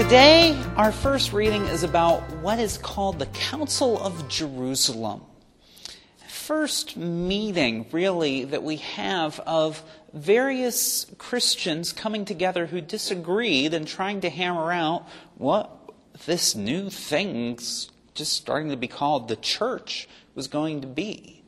Today, our first reading is about what is called the Council of Jerusalem. First meeting, really, that we have of various Christians coming together who disagreed and trying to hammer out what this new thing's just starting to be called the church was going to be.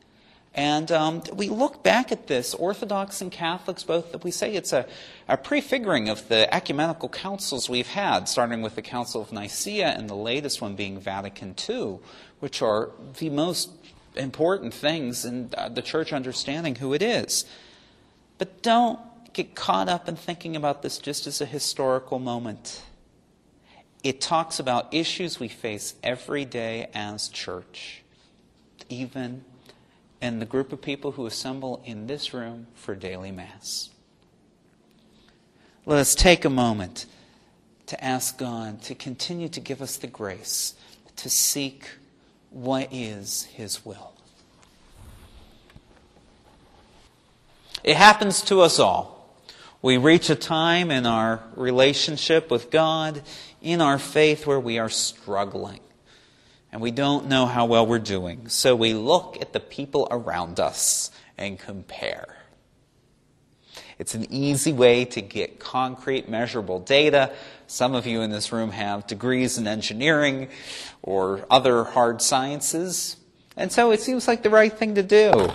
And um, we look back at this, Orthodox and Catholics both, we say it's a, a, prefiguring of the ecumenical councils we've had, starting with the Council of Nicaea and the latest one being Vatican II, which are the most important things in uh, the church understanding who it is. But don't get caught up in thinking about this just as a historical moment. It talks about issues we face every day as church, even and the group of people who assemble in this room for daily Mass. Let us take a moment to ask God to continue to give us the grace to seek what is His will. It happens to us all. We reach a time in our relationship with God, in our faith, where we are struggling and we don't know how well we're doing. So we look at the people around us and compare. It's an easy way to get concrete, measurable data. Some of you in this room have degrees in engineering or other hard sciences, and so it seems like the right thing to do.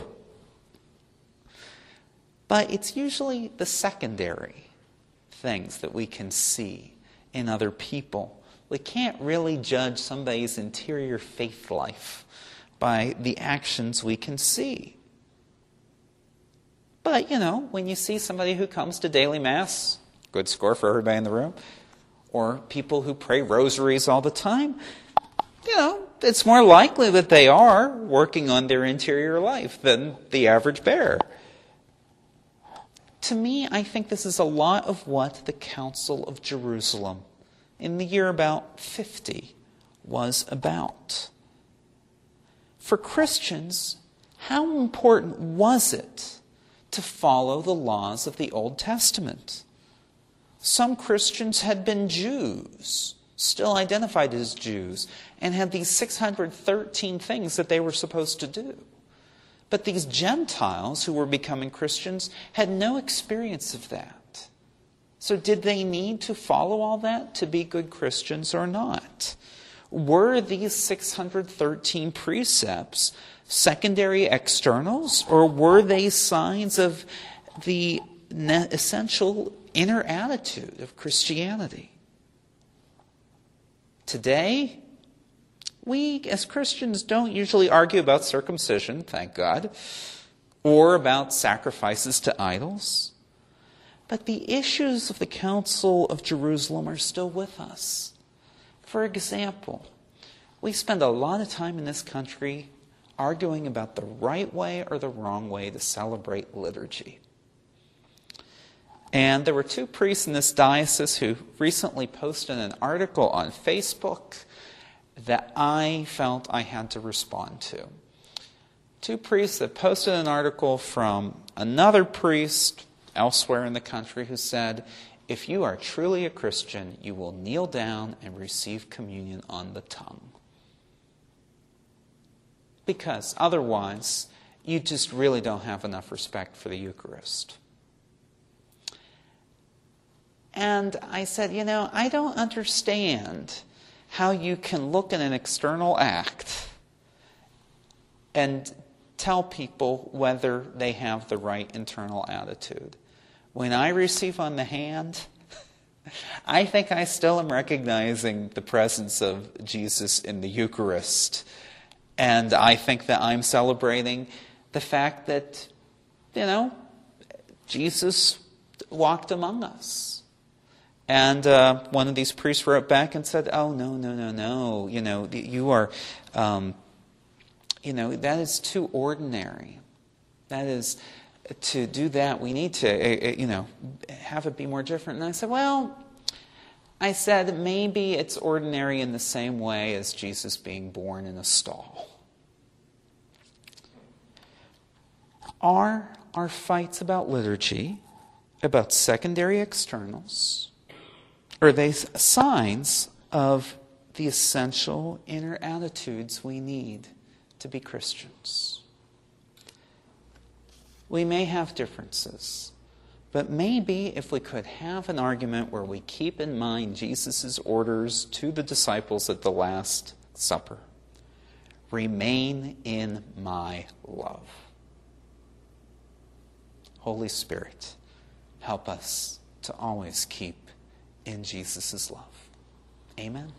But it's usually the secondary things that we can see in other people we can't really judge somebody's interior faith life by the actions we can see. But, you know, when you see somebody who comes to daily Mass, good score for everybody in the room, or people who pray rosaries all the time, you know, it's more likely that they are working on their interior life than the average bear. To me, I think this is a lot of what the Council of Jerusalem in the year about 50 was about. For Christians, how important was it to follow the laws of the Old Testament? Some Christians had been Jews, still identified as Jews, and had these 613 things that they were supposed to do. But these Gentiles who were becoming Christians had no experience of that. So, did they need to follow all that to be good Christians or not? Were these 613 precepts secondary externals, or were they signs of the essential inner attitude of Christianity? Today, we as Christians don't usually argue about circumcision, thank God, or about sacrifices to idols. But the issues of the Council of Jerusalem are still with us. For example, we spend a lot of time in this country arguing about the right way or the wrong way to celebrate liturgy. And there were two priests in this diocese who recently posted an article on Facebook that I felt I had to respond to. Two priests that posted an article from another priest elsewhere in the country who said, If you are truly a Christian, you will kneel down and receive communion on the tongue. Because otherwise, you just really don't have enough respect for the Eucharist. And I said, You know, I don't understand how you can look at an external act and tell people whether they have the right internal attitude. When I receive on the hand, I think I still am recognizing the presence of Jesus in the Eucharist. And I think that I'm celebrating the fact that, you know, Jesus walked among us. And uh, one of these priests wrote back and said, Oh, no, no, no, no. You know, you are, um, you know, that is too ordinary. That is, to do that, we need to, eh, eh, you know, have it be more different. And I said, well, I said, maybe it's ordinary in the same way as Jesus being born in a stall. Are our fights about liturgy, about secondary externals, are they signs of the essential inner attitudes we need to be Christians? We may have differences, but maybe if we could have an argument where we keep in mind Jesus' orders to the disciples at the Last Supper remain in my love. Holy Spirit, help us to always keep in Jesus' love. Amen.